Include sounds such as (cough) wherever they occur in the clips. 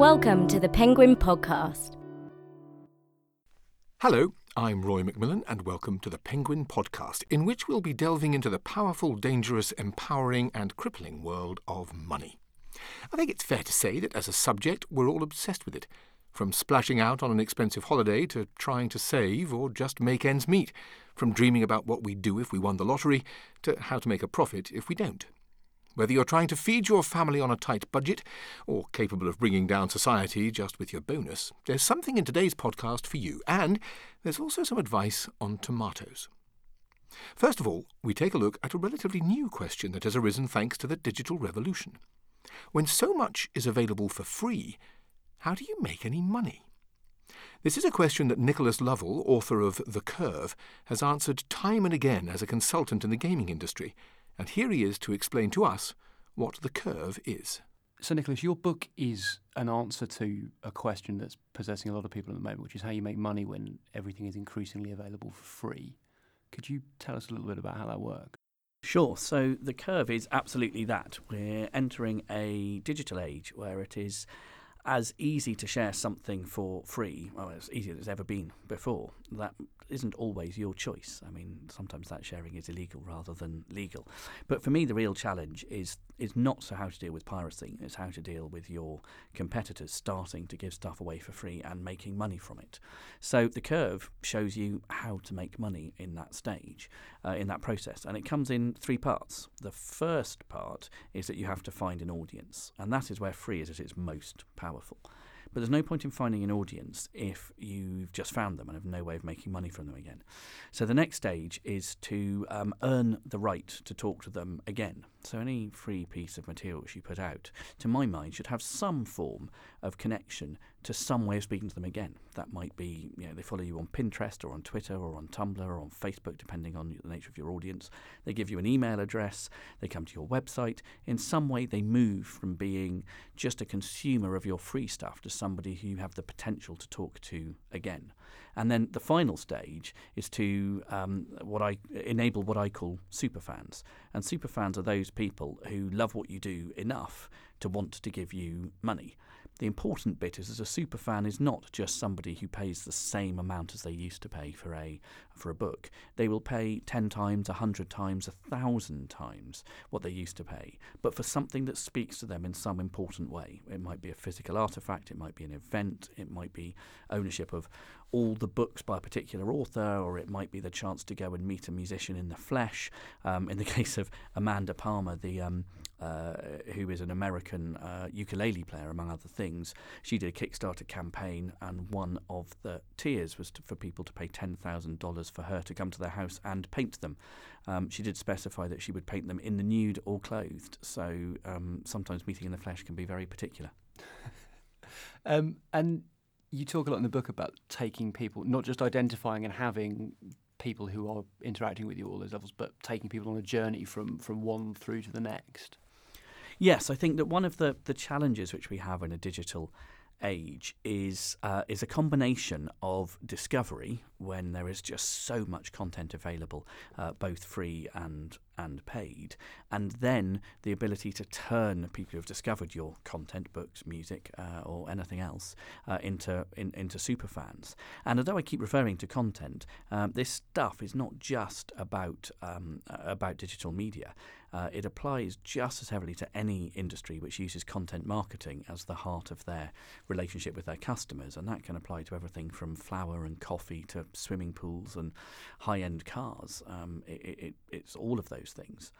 Welcome to the Penguin Podcast. Hello, I'm Roy McMillan, and welcome to the Penguin Podcast, in which we'll be delving into the powerful, dangerous, empowering, and crippling world of money. I think it's fair to say that as a subject, we're all obsessed with it. From splashing out on an expensive holiday to trying to save or just make ends meet. From dreaming about what we'd do if we won the lottery to how to make a profit if we don't. Whether you're trying to feed your family on a tight budget or capable of bringing down society just with your bonus, there's something in today's podcast for you, and there's also some advice on tomatoes. First of all, we take a look at a relatively new question that has arisen thanks to the digital revolution. When so much is available for free, how do you make any money? This is a question that Nicholas Lovell, author of The Curve, has answered time and again as a consultant in the gaming industry, and here he is to explain to us what The Curve is. So, Nicholas, your book is an answer to a question that's possessing a lot of people at the moment, which is how you make money when everything is increasingly available for free. Could you tell us a little bit about how that works? Sure. So the curve is absolutely that. We're entering a digital age where it is as easy to share something for free, well, as easy as it's ever been before. That isn't always your choice. I mean, sometimes that sharing is illegal rather than legal. But for me, the real challenge is is not so how to deal with piracy. It's how to deal with your competitors starting to give stuff away for free and making money from it. So the curve shows you how to make money in that stage, uh, in that process, and it comes in three parts. The first part is that you have to find an audience, and that is where free is at its most powerful. But there's no point in finding an audience if you've just found them and have no way of making money from them again. So the next stage is to um, earn the right to talk to them again. So any free piece of material you put out, to my mind, should have some form of connection to some way of speaking to them again. That might be, you know, they follow you on Pinterest or on Twitter or on Tumblr or on Facebook, depending on the nature of your audience. They give you an email address, they come to your website. In some way, they move from being just a consumer of your free stuff to somebody who you have the potential to talk to again. And then the final stage is to um, what I enable what I call superfans. And superfans are those people who love what you do enough to want to give you money. The important bit is that a superfan is not just somebody who pays the same amount as they used to pay for a for a book. They will pay ten times, a hundred times, a thousand times what they used to pay, but for something that speaks to them in some important way. It might be a physical artifact, it might be an event, it might be ownership of all the books by a particular author, or it might be the chance to go and meet a musician in the flesh. Um, in the (laughs) case of Amanda Palmer, the um, uh, who is an American uh, ukulele player, among other things, she did a Kickstarter campaign, and one of the tiers was to, for people to pay ten thousand dollars for her to come to their house and paint them. Um, she did specify that she would paint them in the nude or clothed, so um, sometimes meeting in the flesh can be very particular. (laughs) um, and you talk a lot in the book about taking people, not just identifying and having people who are interacting with you all those levels, but taking people on a journey from from one through to the next. Yes, I think that one of the, the challenges which we have in a digital age is uh, is a combination of discovery when there is just so much content available, uh, both free and and paid, and then the ability to turn people who have discovered your content, books, music, uh, or anything else, uh, into in, into super fans. And although I keep referring to content, um, this stuff is not just about um, about digital media. Uh, it applies just as heavily to any industry which uses content marketing as the heart of their relationship with their customers, and that can apply to everything from flour and coffee to swimming pools and high-end cars. Um, it, it, it's all of those things.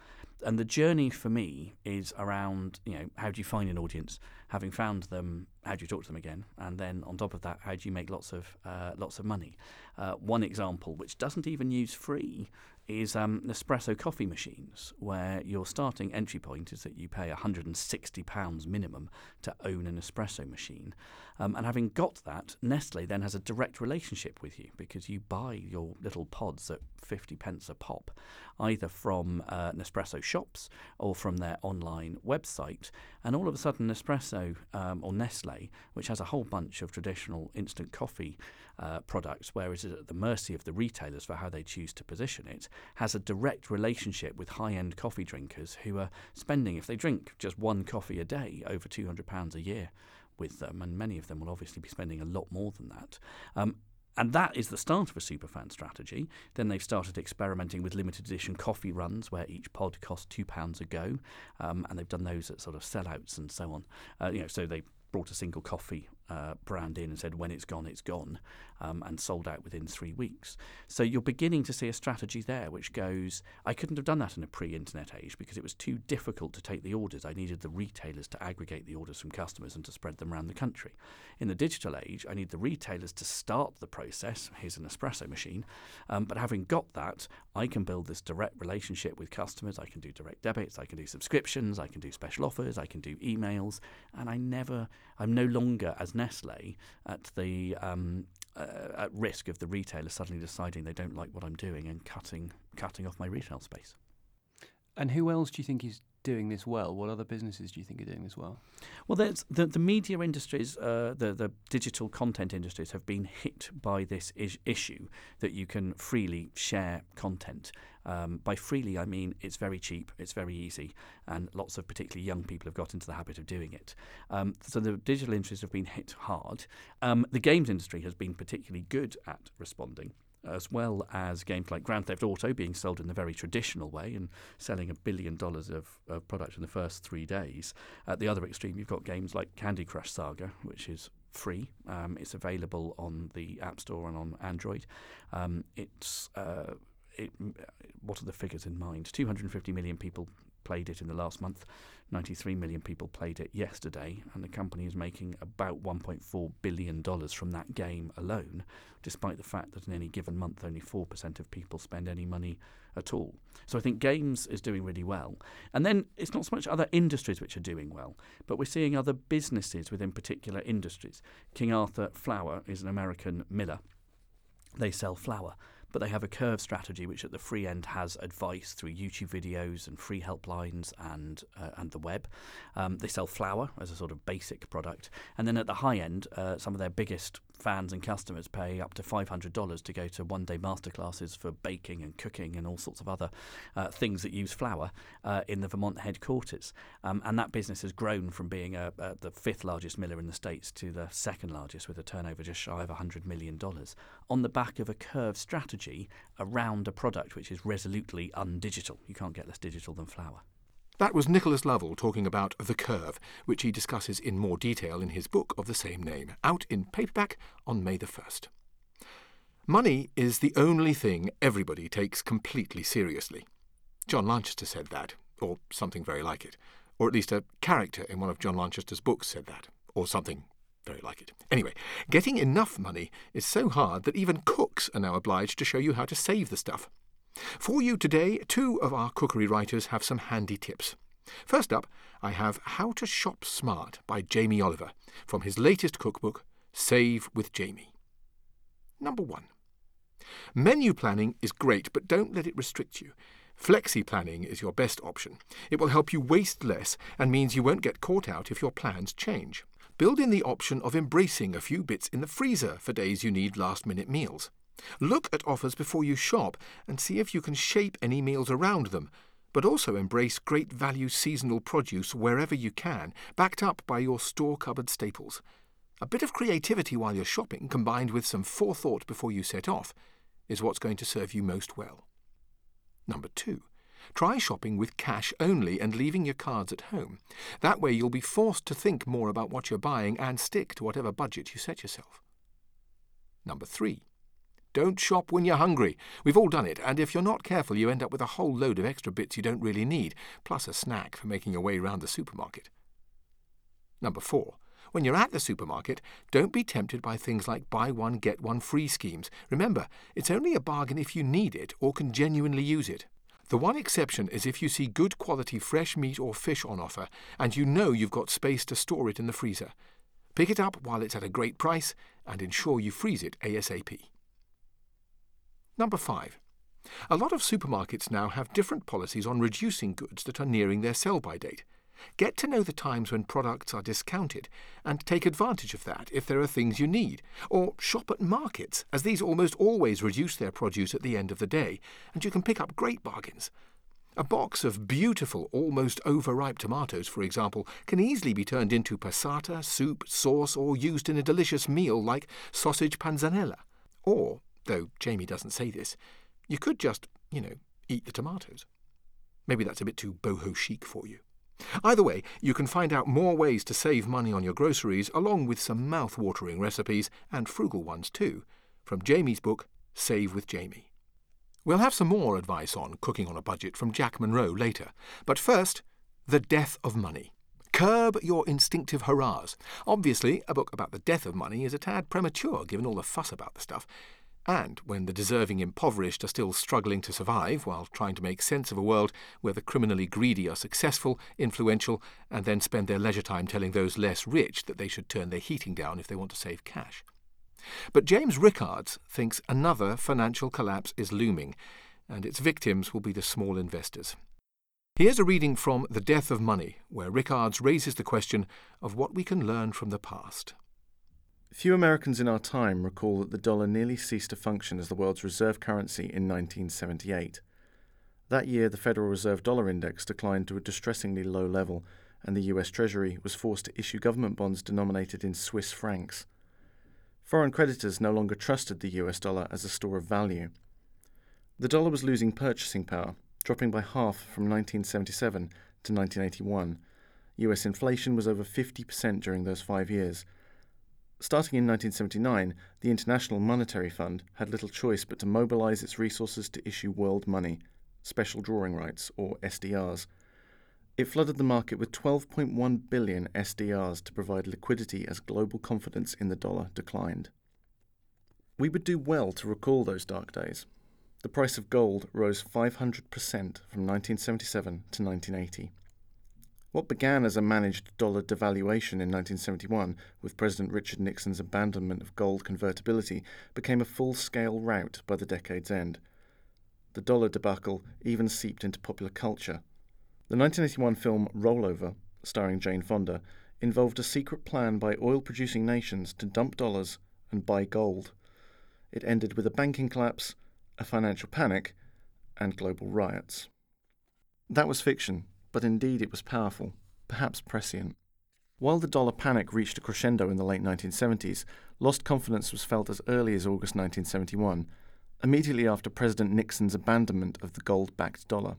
And the journey for me is around, you know, how do you find an audience? Having found them, how do you talk to them again? And then on top of that, how do you make lots of uh, lots of money? Uh, one example, which doesn't even use free, is um, Nespresso coffee machines, where your starting entry point is that you pay £160 minimum to own an espresso machine. Um, and having got that, Nestle then has a direct relationship with you because you buy your little pods at 50 pence a pop, either from uh, Nespresso shops or from their online website. And all of a sudden, Nespresso um, or Nestle, which has a whole bunch of traditional instant coffee uh, products, where it is at the mercy of the retailers for how they choose to position it, has a direct relationship with high end coffee drinkers who are spending, if they drink just one coffee a day, over £200 a year with them, and many of them will obviously be spending a lot more than that. Um, and that is the start of a superfan strategy. Then they've started experimenting with limited edition coffee runs, where each pod costs two pounds a go, um, and they've done those at sort of sellouts and so on. Uh, you know, so they brought a single coffee uh, brand in and said, when it's gone, it's gone, um, and sold out within three weeks. So you're beginning to see a strategy there which goes, I couldn't have done that in a pre internet age because it was too difficult to take the orders. I needed the retailers to aggregate the orders from customers and to spread them around the country. In the digital age, I need the retailers to start the process. Here's an espresso machine. Um, but having got that, I can build this direct relationship with customers. I can do direct debits, I can do subscriptions, I can do special offers, I can do emails, and I never, I'm no longer as Nestle at the um, uh, at risk of the retailer suddenly deciding they don't like what I'm doing and cutting cutting off my retail space. And who else do you think is doing this well? What other businesses do you think are doing this well? Well, there's the, the media industries, uh, the, the digital content industries have been hit by this is- issue that you can freely share content. Um, by freely, I mean it's very cheap, it's very easy, and lots of particularly young people have got into the habit of doing it. Um, so the digital industries have been hit hard. Um, the games industry has been particularly good at responding as well as games like Grand Theft Auto being sold in the very traditional way and selling a billion dollars of, of product in the first three days. At the other extreme, you've got games like Candy Crush Saga, which is free. Um, it's available on the App Store and on Android. Um, it's uh, it, uh, what are the figures in mind? 250 million people played it in the last month. 93 million people played it yesterday, and the company is making about 1.4 billion dollars from that game alone, despite the fact that in any given month only 4% of people spend any money at all. So I think games is doing really well. And then it's not so much other industries which are doing well, but we're seeing other businesses within particular industries. King Arthur Flour is an American miller. They sell flour but they have a curve strategy which at the free end has advice through YouTube videos and free helplines and uh, and the web. Um, they sell flour as a sort of basic product, and then at the high end, uh, some of their biggest fans and customers pay up to $500 to go to one day masterclasses for baking and cooking and all sorts of other uh, things that use flour uh, in the Vermont headquarters. Um, and that business has grown from being a, a, the fifth largest miller in the States to the second largest with a turnover just shy of $100 million on the back of a curve strategy around a product which is resolutely undigital. You can't get less digital than flour. That was Nicholas Lovell talking about The Curve, which he discusses in more detail in his book of the same name, out in paperback on May the 1st. Money is the only thing everybody takes completely seriously. John Lanchester said that, or something very like it, or at least a character in one of John Lanchester's books said that, or something very like it. Anyway, getting enough money is so hard that even cooks are now obliged to show you how to save the stuff. For you today, two of our cookery writers have some handy tips. First up, I have How to Shop Smart by Jamie Oliver from his latest cookbook, Save with Jamie. Number one. Menu planning is great, but don't let it restrict you. Flexi planning is your best option. It will help you waste less and means you won't get caught out if your plans change. Build in the option of embracing a few bits in the freezer for days you need last minute meals. Look at offers before you shop and see if you can shape any meals around them, but also embrace great value seasonal produce wherever you can, backed up by your store cupboard staples. A bit of creativity while you're shopping, combined with some forethought before you set off, is what's going to serve you most well. Number two, try shopping with cash only and leaving your cards at home. That way you'll be forced to think more about what you're buying and stick to whatever budget you set yourself. Number three, don't shop when you're hungry. We've all done it, and if you're not careful, you end up with a whole load of extra bits you don't really need, plus a snack for making your way round the supermarket. Number four. When you're at the supermarket, don't be tempted by things like buy one, get one free schemes. Remember, it's only a bargain if you need it or can genuinely use it. The one exception is if you see good quality fresh meat or fish on offer and you know you've got space to store it in the freezer. Pick it up while it's at a great price and ensure you freeze it ASAP. Number five. A lot of supermarkets now have different policies on reducing goods that are nearing their sell by date. Get to know the times when products are discounted and take advantage of that if there are things you need. Or shop at markets, as these almost always reduce their produce at the end of the day, and you can pick up great bargains. A box of beautiful, almost overripe tomatoes, for example, can easily be turned into passata, soup, sauce, or used in a delicious meal like sausage panzanella. Or, though Jamie doesn't say this, you could just, you know, eat the tomatoes. Maybe that's a bit too boho chic for you. Either way, you can find out more ways to save money on your groceries, along with some mouth-watering recipes, and frugal ones too, from Jamie's book, Save with Jamie. We'll have some more advice on cooking on a budget from Jack Monroe later, but first, The Death of Money. Curb your instinctive hurrahs. Obviously, a book about the death of money is a tad premature given all the fuss about the stuff, and when the deserving impoverished are still struggling to survive while trying to make sense of a world where the criminally greedy are successful, influential, and then spend their leisure time telling those less rich that they should turn their heating down if they want to save cash. But James Rickards thinks another financial collapse is looming, and its victims will be the small investors. Here's a reading from The Death of Money, where Rickards raises the question of what we can learn from the past. Few Americans in our time recall that the dollar nearly ceased to function as the world's reserve currency in 1978. That year, the Federal Reserve Dollar Index declined to a distressingly low level, and the US Treasury was forced to issue government bonds denominated in Swiss francs. Foreign creditors no longer trusted the US dollar as a store of value. The dollar was losing purchasing power, dropping by half from 1977 to 1981. US inflation was over 50% during those five years Starting in 1979, the International Monetary Fund had little choice but to mobilize its resources to issue world money, special drawing rights, or SDRs. It flooded the market with 12.1 billion SDRs to provide liquidity as global confidence in the dollar declined. We would do well to recall those dark days. The price of gold rose 500% from 1977 to 1980. What began as a managed dollar devaluation in 1971 with President Richard Nixon's abandonment of gold convertibility became a full scale rout by the decade's end. The dollar debacle even seeped into popular culture. The 1981 film Rollover, starring Jane Fonda, involved a secret plan by oil producing nations to dump dollars and buy gold. It ended with a banking collapse, a financial panic, and global riots. That was fiction, but indeed it was powerful, perhaps prescient. While the dollar panic reached a crescendo in the late 1970s, lost confidence was felt as early as August 1971, immediately after President Nixon's abandonment of the gold backed dollar.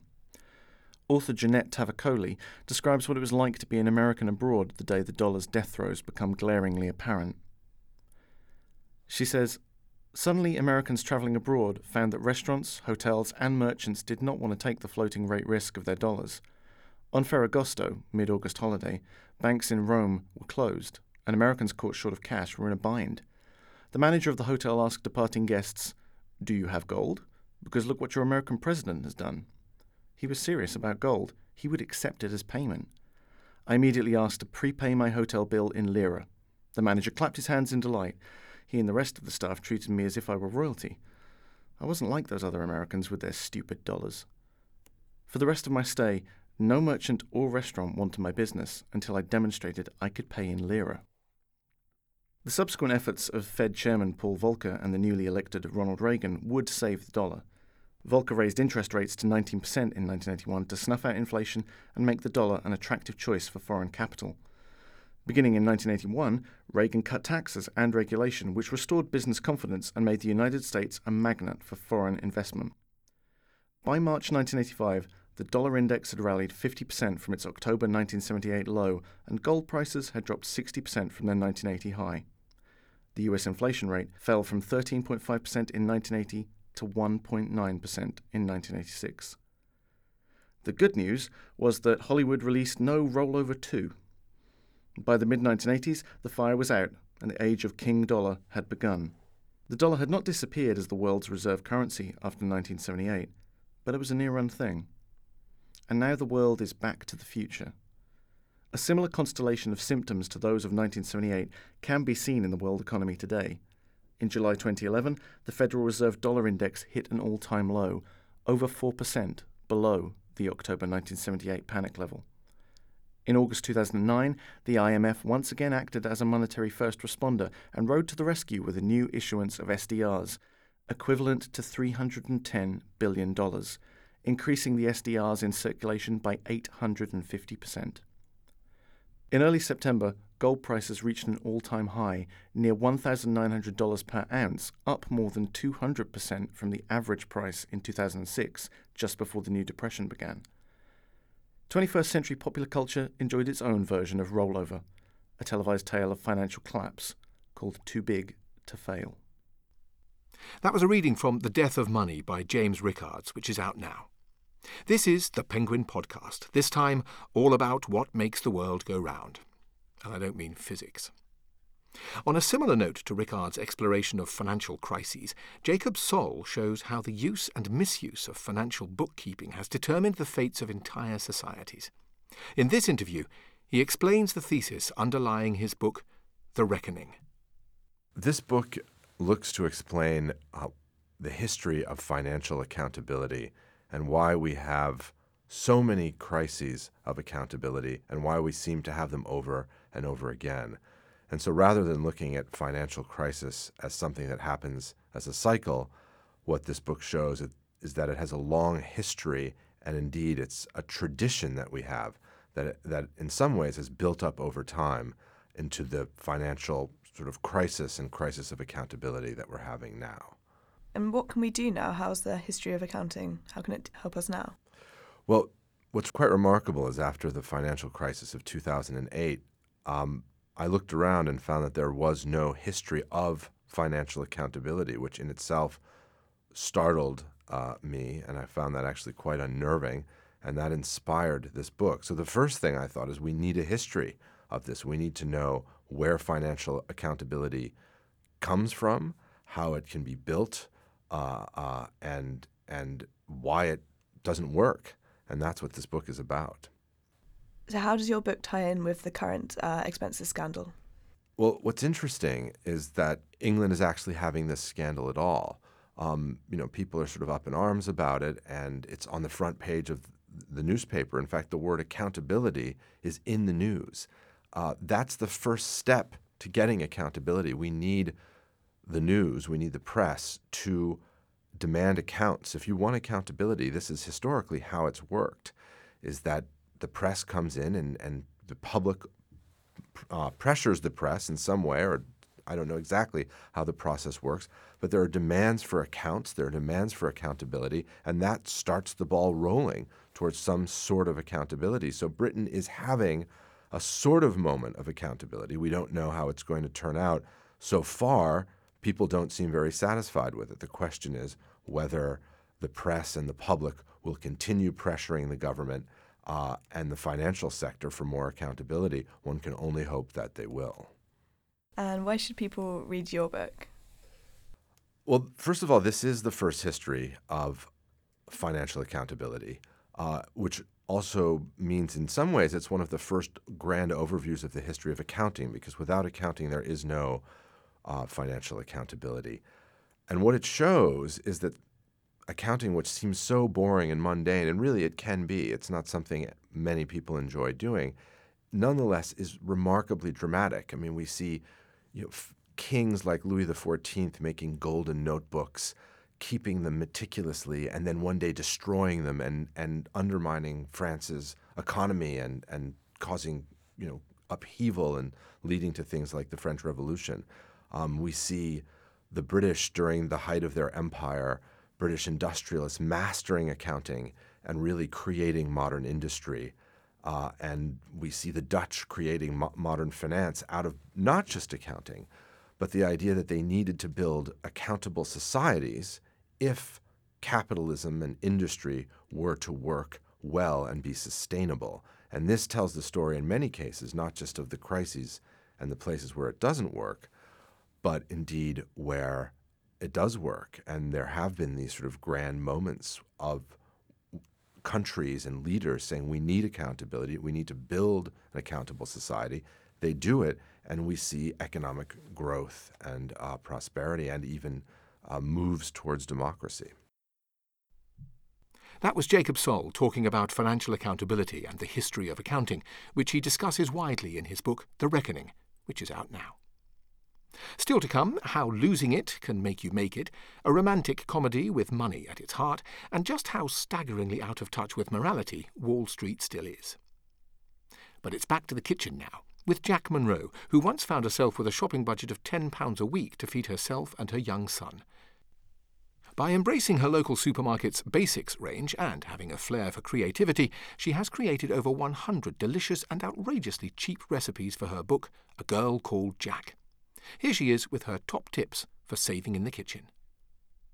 Author Jeanette Tavakoli describes what it was like to be an American abroad the day the dollar's death throes become glaringly apparent. She says, Suddenly, Americans traveling abroad found that restaurants, hotels, and merchants did not want to take the floating rate risk of their dollars. On Ferragosto, mid August holiday, banks in Rome were closed, and Americans caught short of cash were in a bind. The manager of the hotel asked departing guests, Do you have gold? Because look what your American president has done. He was serious about gold. He would accept it as payment. I immediately asked to prepay my hotel bill in lira. The manager clapped his hands in delight. He and the rest of the staff treated me as if I were royalty. I wasn't like those other Americans with their stupid dollars. For the rest of my stay, no merchant or restaurant wanted my business until I demonstrated I could pay in lira. The subsequent efforts of Fed Chairman Paul Volcker and the newly elected Ronald Reagan would save the dollar. Volcker raised interest rates to 19% in 1981 to snuff out inflation and make the dollar an attractive choice for foreign capital. Beginning in 1981, Reagan cut taxes and regulation, which restored business confidence and made the United States a magnet for foreign investment. By March 1985, the dollar index had rallied 50% from its October 1978 low, and gold prices had dropped 60% from their 1980 high. The US inflation rate fell from 13.5% in 1980 to 1.9% in 1986. The good news was that Hollywood released no Rollover 2. By the mid 1980s, the fire was out and the age of King Dollar had begun. The dollar had not disappeared as the world's reserve currency after 1978, but it was a near run thing and now the world is back to the future. A similar constellation of symptoms to those of 1978 can be seen in the world economy today. In July 2011, the Federal Reserve Dollar Index hit an all time low, over 4% below the October 1978 panic level. In August 2009, the IMF once again acted as a monetary first responder and rode to the rescue with a new issuance of SDRs, equivalent to $310 billion, increasing the SDRs in circulation by 850%. In early September, gold prices reached an all time high, near $1,900 per ounce, up more than 200% from the average price in 2006, just before the new depression began. 21st century popular culture enjoyed its own version of Rollover, a televised tale of financial collapse called Too Big to Fail. That was a reading from The Death of Money by James Rickards, which is out now. This is the Penguin Podcast, this time all about what makes the world go round and I don't mean physics. On a similar note to Rickards' exploration of financial crises, Jacob Soll shows how the use and misuse of financial bookkeeping has determined the fates of entire societies. In this interview, he explains the thesis underlying his book, The Reckoning. This book looks to explain uh, the history of financial accountability and why we have so many crises of accountability and why we seem to have them over and over again. And so rather than looking at financial crisis as something that happens as a cycle, what this book shows is that it has a long history and indeed it's a tradition that we have that, that in some ways has built up over time into the financial sort of crisis and crisis of accountability that we're having now. And what can we do now? How's the history of accounting? How can it help us now? Well, what's quite remarkable is after the financial crisis of 2008, um, I looked around and found that there was no history of financial accountability, which in itself startled uh, me, and I found that actually quite unnerving, and that inspired this book. So the first thing I thought is we need a history of this. We need to know where financial accountability comes from, how it can be built, uh, uh, and and why it doesn't work. And that's what this book is about. So, how does your book tie in with the current uh, expenses scandal? Well, what's interesting is that England is actually having this scandal at all. Um, you know, people are sort of up in arms about it, and it's on the front page of the newspaper. In fact, the word accountability is in the news. Uh, that's the first step to getting accountability. We need the news, we need the press to demand accounts. If you want accountability, this is historically how it's worked, is that the press comes in and, and the public uh, pressures the press in some way, or I don't know exactly how the process works, but there are demands for accounts, there are demands for accountability, and that starts the ball rolling towards some sort of accountability. So Britain is having a sort of moment of accountability. We don't know how it's going to turn out. So far, people don't seem very satisfied with it. The question is whether the press and the public will continue pressuring the government uh, and the financial sector for more accountability, one can only hope that they will. And why should people read your book? Well, first of all, this is the first history of financial accountability, uh, which also means in some ways it's one of the first grand overviews of the history of accounting, because without accounting, there is no uh, financial accountability. And what it shows is that accounting, which seems so boring and mundane, and really it can be, it's not something many people enjoy doing, nonetheless is remarkably dramatic. I mean, we see you know, f- kings like Louis XIV making golden notebooks, keeping them meticulously, and then one day destroying them and, and undermining France's economy and, and causing you know, upheaval and leading to things like the French Revolution. Um, we see the British during the height of their empire British industrialists mastering accounting and really creating modern industry. Uh, and we see the Dutch creating mo- modern finance out of not just accounting, but the idea that they needed to build accountable societies if capitalism and industry were to work well and be sustainable. And this tells the story in many cases, not just of the crises and the places where it doesn't work, but indeed where it does work. And there have been these sort of grand moments of countries and leaders saying we need accountability, we need to build an accountable society. They do it, and we see economic growth and uh, prosperity and even uh, moves towards democracy. That was Jacob Soll talking about financial accountability and the history of accounting, which he discusses widely in his book The Reckoning, which is out now. Still to come, how losing it can make you make it, a romantic comedy with money at its heart, and just how staggeringly out of touch with morality Wall Street still is. But it's back to the kitchen now, with Jack Monroe, who once found herself with a shopping budget of £10 a week to feed herself and her young son. By embracing her local supermarket's basics range and having a flair for creativity, she has created over 100 delicious and outrageously cheap recipes for her book, A Girl Called Jack. Here she is with her top tips for saving in the kitchen.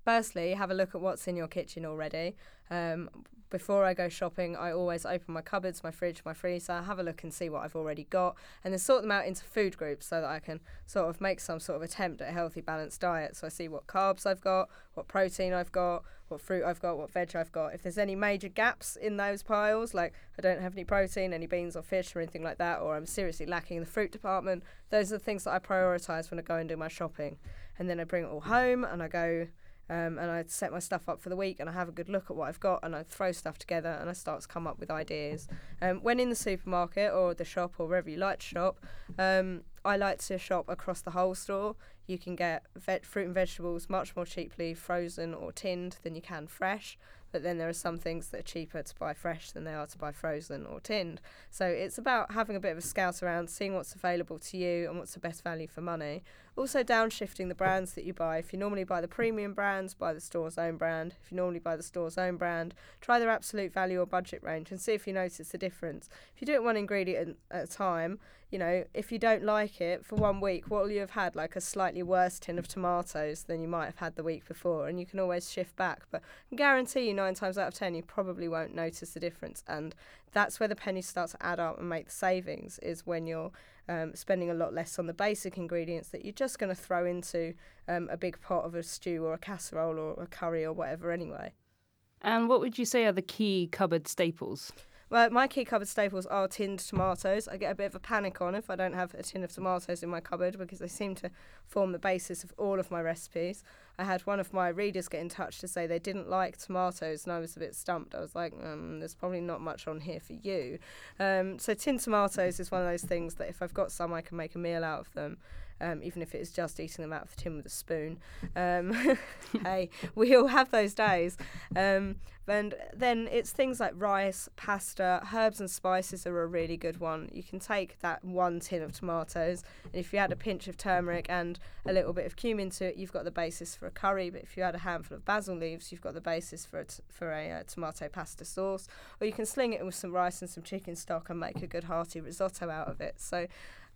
Firstly, have a look at what's in your kitchen already. Um, before I go shopping, I always open my cupboards, my fridge, my freezer, have a look and see what I've already got, and then sort them out into food groups so that I can sort of make some sort of attempt at a healthy, balanced diet. So I see what carbs I've got, what protein I've got, what fruit I've got, what veg I've got. If there's any major gaps in those piles, like I don't have any protein, any beans or fish or anything like that, or I'm seriously lacking in the fruit department, those are the things that I prioritise when I go and do my shopping. And then I bring it all home and I go um, and I set my stuff up for the week and I have a good look at what I've got and I throw stuff together and I start to come up with ideas. Um, when in the supermarket or the shop or wherever you like to shop, um, I like to shop across the whole store. You can get fruit and vegetables much more cheaply frozen or tinned than you can fresh. But then there are some things that are cheaper to buy fresh than they are to buy frozen or tinned. So it's about having a bit of a scout around, seeing what's available to you and what's the best value for money. Also, downshifting the brands that you buy. If you normally buy the premium brands, buy the store's own brand. If you normally buy the store's own brand, try their absolute value or budget range and see if you notice the difference. If you do it one ingredient at a time, you know, if you don't like it for one week, what will you have had? Like a slightly worse tin of tomatoes than you might have had the week before, and you can always shift back. But I guarantee you, nine times out of ten, you probably won't notice the difference. And that's where the pennies start to add up and make the savings, is when you're um, spending a lot less on the basic ingredients that you're just going to throw into um, a big pot of a stew or a casserole or a curry or whatever anyway. And what would you say are the key cupboard staples? Well, my key cupboard staples are tinned tomatoes. I get a bit of a panic on if I don't have a tin of tomatoes in my cupboard because they seem to form the basis of all of my recipes. I had one of my readers get in touch to say they didn't like tomatoes, and I was a bit stumped. I was like, um, there's probably not much on here for you. Um, so, tinned tomatoes is one of those things that if I've got some, I can make a meal out of them um, even if it is just eating them out of the tin with a spoon. Um, (laughs) hey, we all have those days. Um, and then it's things like rice, pasta, herbs and spices are a really good one. You can take that one tin of tomatoes, and if you add a pinch of turmeric and a little bit of cumin to it, you've got the basis for a curry. But if you add a handful of basil leaves, you've got the basis for a t- for a uh, tomato pasta sauce. Or you can sling it with some rice and some chicken stock and make a good hearty risotto out of it. So,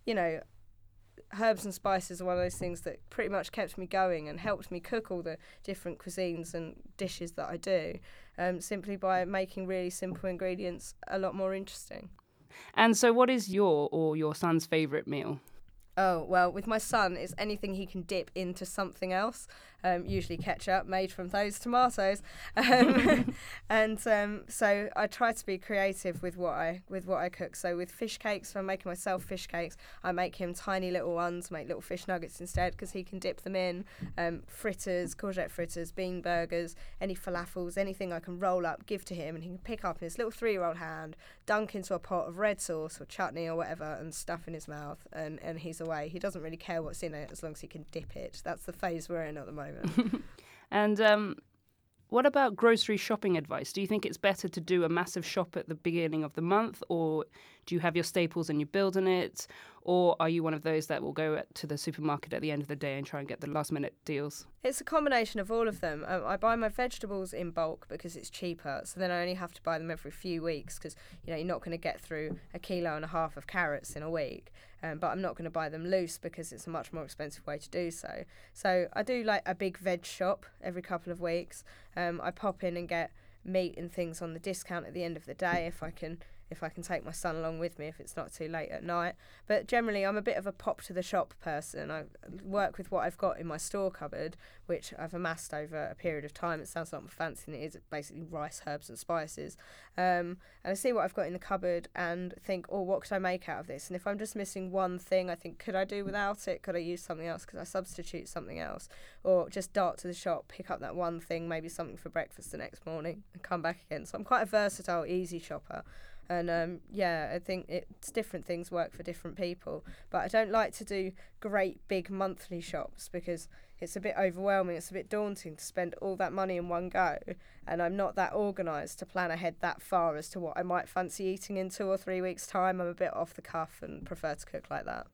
you know, herbs and spices are one of those things that pretty much kept me going and helped me cook all the different cuisines and dishes that I do, um, simply by making really simple ingredients a lot more interesting. And so, what is your or your son's favourite meal? Oh, well, with my son, it's anything he can dip into something else, um, usually ketchup made from those tomatoes. Um, (laughs) and um, so I try to be creative with what I with what I cook. So with fish cakes, if I'm making myself fish cakes, I make him tiny little ones, make little fish nuggets instead because he can dip them in. Um, fritters, courgette fritters, bean burgers, any falafels, anything I can roll up, give to him, and he can pick up in his little three-year-old hand, dunk into a pot of red sauce or chutney or whatever, and stuff in his mouth, and, and he's away. He doesn't really care what's in it as long as he can dip it. That's the phase we're in at the moment. (laughs) and um, what about grocery shopping advice? Do you think it's better to do a massive shop at the beginning of the month, or do you have your staples and you build on it, or are you one of those that will go to the supermarket at the end of the day and try and get the last minute deals? It's a combination of all of them. Um, I buy my vegetables in bulk because it's cheaper, so then I only have to buy them every few weeks because you know you're not going to get through a kilo and a half of carrots in a week. Um, but I'm not going to buy them loose because it's a much more expensive way to do so. So I do like a big veg shop every couple of weeks. Um, I pop in and get meat and things on the discount at the end of the day if I can if I can take my son along with me if it's not too late at night. But generally, I'm a bit of a pop to the shop person. I work with what I've got in my store cupboard, which I've amassed over a period of time. It sounds a lot more fancy than it is. basically rice, herbs, and spices. Um, and I see what I've got in the cupboard and think, oh, what could I make out of this? And if I'm just missing one thing, I think, could I do without it? Could I use something else? Could I substitute something else? Or just dart to the shop, pick up that one thing, maybe something for breakfast the next morning, and come back again. So I'm quite a versatile, easy shopper. And um, yeah, I think it's different things work for different people. But I don't like to do great big monthly shops because it's a bit overwhelming. It's a bit daunting to spend all that money in one go. And I'm not that organised to plan ahead that far as to what I might fancy eating in two or three weeks' time. I'm a bit off the cuff and prefer to cook like that.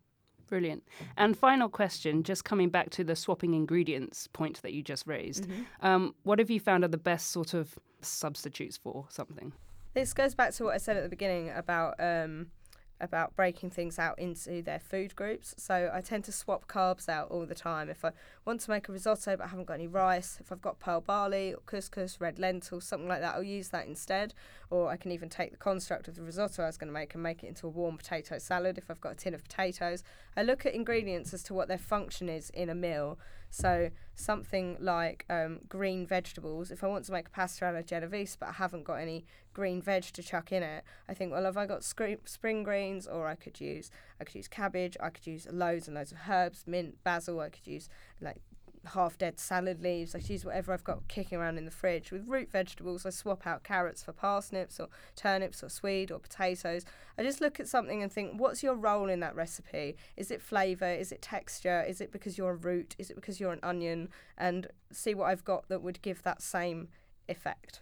Brilliant. And final question, just coming back to the swapping ingredients point that you just raised. Mm-hmm. Um, what have you found are the best sort of substitutes for something? This goes back to what I said at the beginning about um, about breaking things out into their food groups. So I tend to swap carbs out all the time. If I want to make a risotto but I haven't got any rice, if I've got pearl barley or couscous, red lentils, something like that, I'll use that instead. Or I can even take the construct of the risotto I was going to make and make it into a warm potato salad if I've got a tin of potatoes. I look at ingredients as to what their function is in a meal. So something like um, green vegetables. If I want to make a pasta alla genovese, but I haven't got any green veg to chuck in it, I think, well, have I got spring greens, or I could use I could use cabbage, I could use loads and loads of herbs, mint, basil. I could use like half dead salad leaves. I use whatever I've got kicking around in the fridge. With root vegetables, I swap out carrots for parsnips or turnips or swede or potatoes. I just look at something and think, what's your role in that recipe? Is it flavour? Is it texture? Is it because you're a root? Is it because you're an onion? And see what I've got that would give that same effect.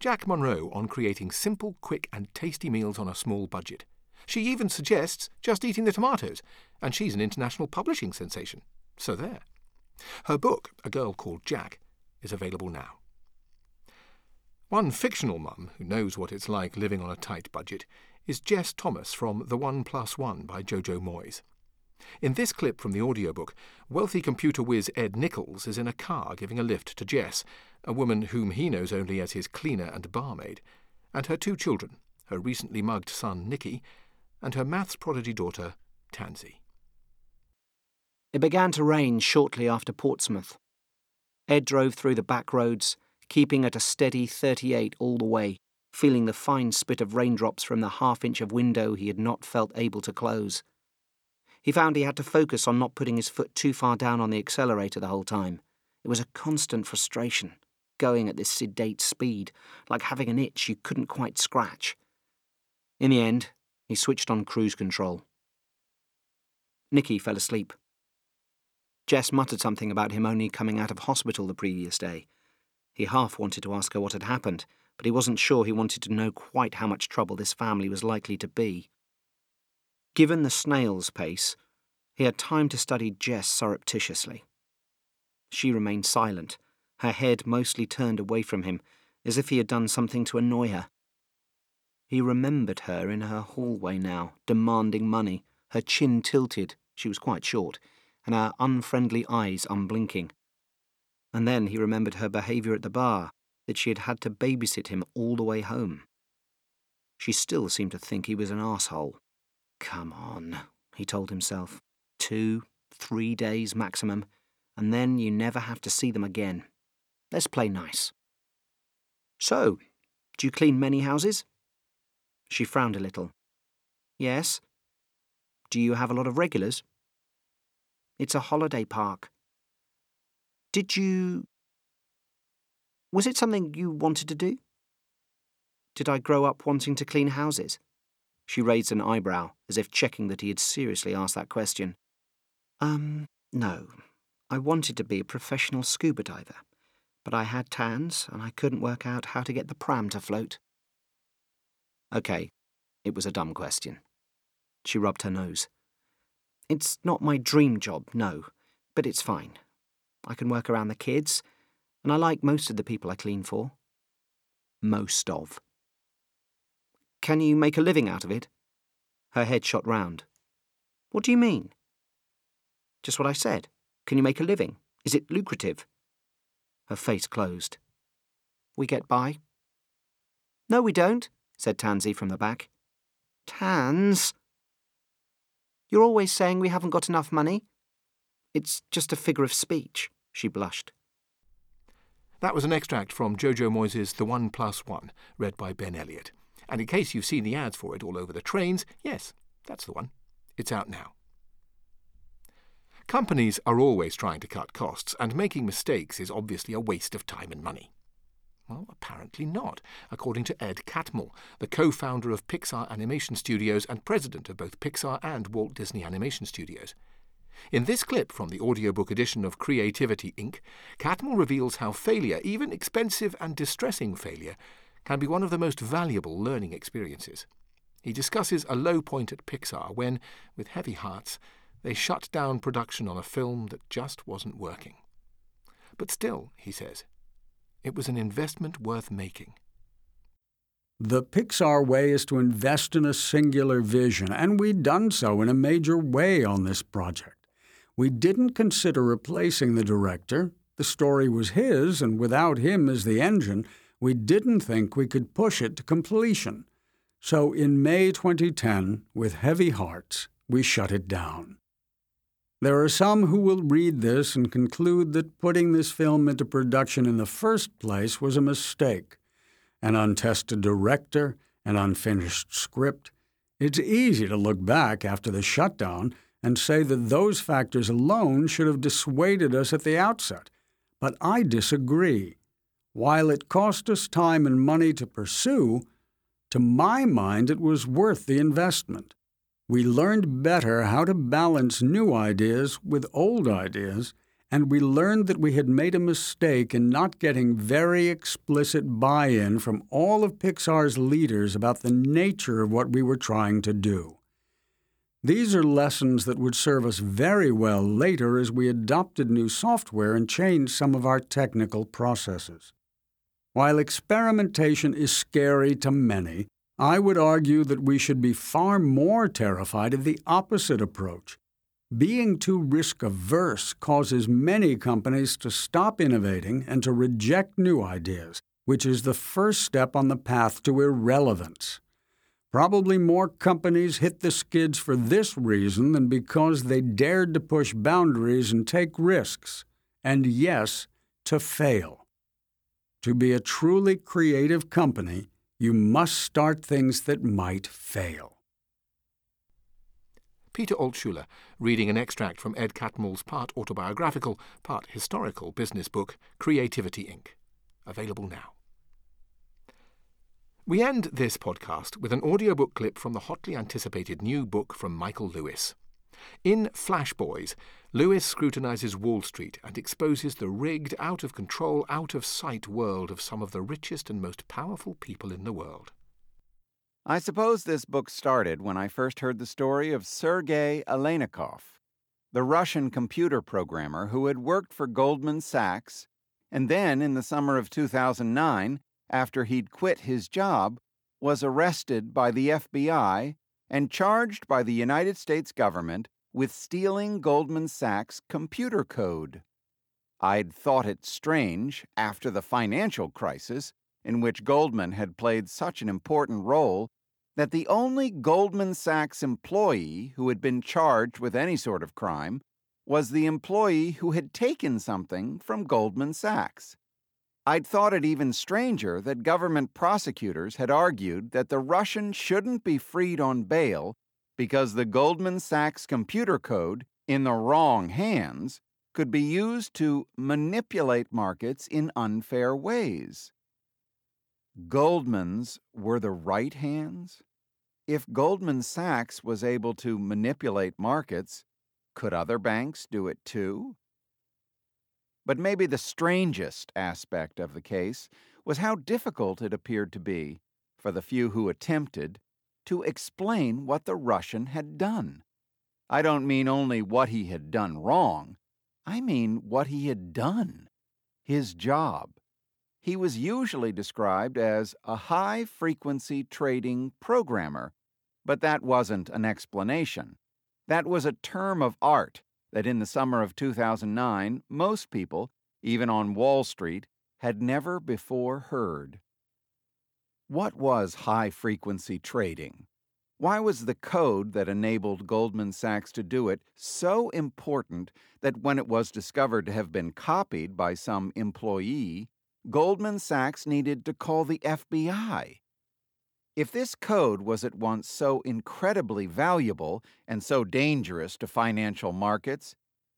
Jack Monroe on creating simple, quick, and tasty meals on a small budget. She even suggests just eating the tomatoes, and she's an international publishing sensation. So there. Her book, A Girl Called Jack, is available now. One fictional mum who knows what it's like living on a tight budget is Jess Thomas from The One Plus One by Jojo Moyes. In this clip from the audiobook, wealthy computer whiz Ed Nicholls is in a car giving a lift to Jess, a woman whom he knows only as his cleaner and barmaid, and her two children, her recently mugged son Nicky, and her maths prodigy daughter Tanzie. It began to rain shortly after Portsmouth. Ed drove through the back roads, keeping at a steady 38 all the way, feeling the fine spit of raindrops from the half inch of window he had not felt able to close. He found he had to focus on not putting his foot too far down on the accelerator the whole time. It was a constant frustration, going at this sedate speed, like having an itch you couldn't quite scratch. In the end, he switched on cruise control. Nicky fell asleep. Jess muttered something about him only coming out of hospital the previous day. He half wanted to ask her what had happened, but he wasn't sure he wanted to know quite how much trouble this family was likely to be. Given the snail's pace, he had time to study Jess surreptitiously. She remained silent, her head mostly turned away from him, as if he had done something to annoy her. He remembered her in her hallway now, demanding money, her chin tilted, she was quite short, and her unfriendly eyes unblinking. And then he remembered her behaviour at the bar, that she had had to babysit him all the way home. She still seemed to think he was an asshole. Come on, he told himself. Two, three days maximum, and then you never have to see them again. Let's play nice. So, do you clean many houses? She frowned a little. Yes. Do you have a lot of regulars? It's a holiday park. Did you. Was it something you wanted to do? Did I grow up wanting to clean houses? She raised an eyebrow, as if checking that he had seriously asked that question. Um, no. I wanted to be a professional scuba diver, but I had tans and I couldn't work out how to get the pram to float. OK, it was a dumb question. She rubbed her nose. It's not my dream job, no, but it's fine. I can work around the kids, and I like most of the people I clean for. Most of. Can you make a living out of it? Her head shot round. What do you mean? Just what I said. Can you make a living? Is it lucrative? Her face closed. We get by? No, we don't, said Tanzie from the back. Tans? You're always saying we haven't got enough money. It's just a figure of speech, she blushed. That was an extract from Jojo Moyes' The One Plus One, read by Ben Elliott. And in case you've seen the ads for it all over the trains, yes, that's the one. It's out now. Companies are always trying to cut costs, and making mistakes is obviously a waste of time and money. Well, apparently not, according to Ed Catmull, the co founder of Pixar Animation Studios and president of both Pixar and Walt Disney Animation Studios. In this clip from the audiobook edition of Creativity Inc., Catmull reveals how failure, even expensive and distressing failure, can be one of the most valuable learning experiences. He discusses a low point at Pixar when, with heavy hearts, they shut down production on a film that just wasn't working. But still, he says, it was an investment worth making. The Pixar way is to invest in a singular vision, and we'd done so in a major way on this project. We didn't consider replacing the director. The story was his, and without him as the engine, we didn't think we could push it to completion. So in May 2010, with heavy hearts, we shut it down. There are some who will read this and conclude that putting this film into production in the first place was a mistake. An untested director, an unfinished script. It's easy to look back after the shutdown and say that those factors alone should have dissuaded us at the outset. But I disagree. While it cost us time and money to pursue, to my mind it was worth the investment we learned better how to balance new ideas with old ideas, and we learned that we had made a mistake in not getting very explicit buy in from all of Pixar's leaders about the nature of what we were trying to do. These are lessons that would serve us very well later as we adopted new software and changed some of our technical processes. While experimentation is scary to many, I would argue that we should be far more terrified of the opposite approach. Being too risk averse causes many companies to stop innovating and to reject new ideas, which is the first step on the path to irrelevance. Probably more companies hit the skids for this reason than because they dared to push boundaries and take risks, and yes, to fail. To be a truly creative company, you must start things that might fail. Peter Altschuler, reading an extract from Ed Catmull's part autobiographical, part historical business book, Creativity Inc., available now. We end this podcast with an audiobook clip from the hotly anticipated new book from Michael Lewis. In Flash Boys, Lewis scrutinizes Wall Street and exposes the rigged, out of control, out of sight world of some of the richest and most powerful people in the world. I suppose this book started when I first heard the story of Sergei Aleynikov, the Russian computer programmer who had worked for Goldman Sachs, and then in the summer of 2009, after he'd quit his job, was arrested by the FBI and charged by the United States government with stealing Goldman Sachs' computer code. I'd thought it strange, after the financial crisis, in which Goldman had played such an important role, that the only Goldman Sachs employee who had been charged with any sort of crime was the employee who had taken something from Goldman Sachs. I'd thought it even stranger that government prosecutors had argued that the Russian shouldn't be freed on bail because the Goldman Sachs computer code, in the wrong hands, could be used to manipulate markets in unfair ways. Goldman's were the right hands? If Goldman Sachs was able to manipulate markets, could other banks do it too? But maybe the strangest aspect of the case was how difficult it appeared to be, for the few who attempted, to explain what the Russian had done. I don't mean only what he had done wrong, I mean what he had done. His job. He was usually described as a high frequency trading programmer, but that wasn't an explanation. That was a term of art that in the summer of 2009 most people, even on Wall Street, had never before heard. What was high frequency trading? Why was the code that enabled Goldman Sachs to do it so important that when it was discovered to have been copied by some employee, Goldman Sachs needed to call the FBI? If this code was at once so incredibly valuable and so dangerous to financial markets,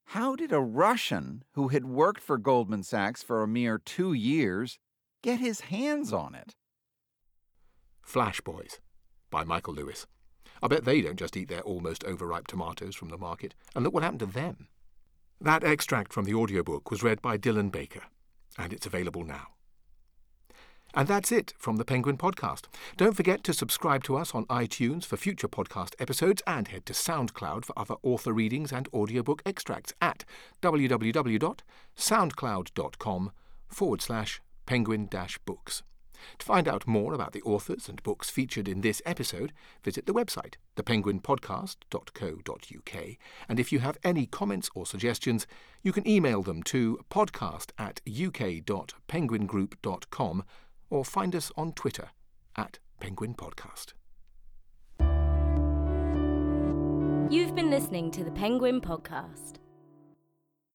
how did a Russian who had worked for Goldman Sachs for a mere two years get his hands on it. Flash Boys by Michael Lewis. I bet they don't just eat their almost overripe tomatoes from the market, and look what happened to them. That extract from the audiobook was read by Dylan Baker, and it's available now. And that's it from the Penguin Podcast. Don't forget to subscribe to us on iTunes for future podcast episodes and head to SoundCloud for other author readings and audiobook extracts at www.soundcloud.com forward slash penguin books. To find out more about the authors and books featured in this episode, visit the website, thepenguinpodcast.co.uk. And if you have any comments or suggestions, you can email them to podcast at uk.penguingroup.com or find us on Twitter at Penguin Podcast. You've been listening to the Penguin Podcast.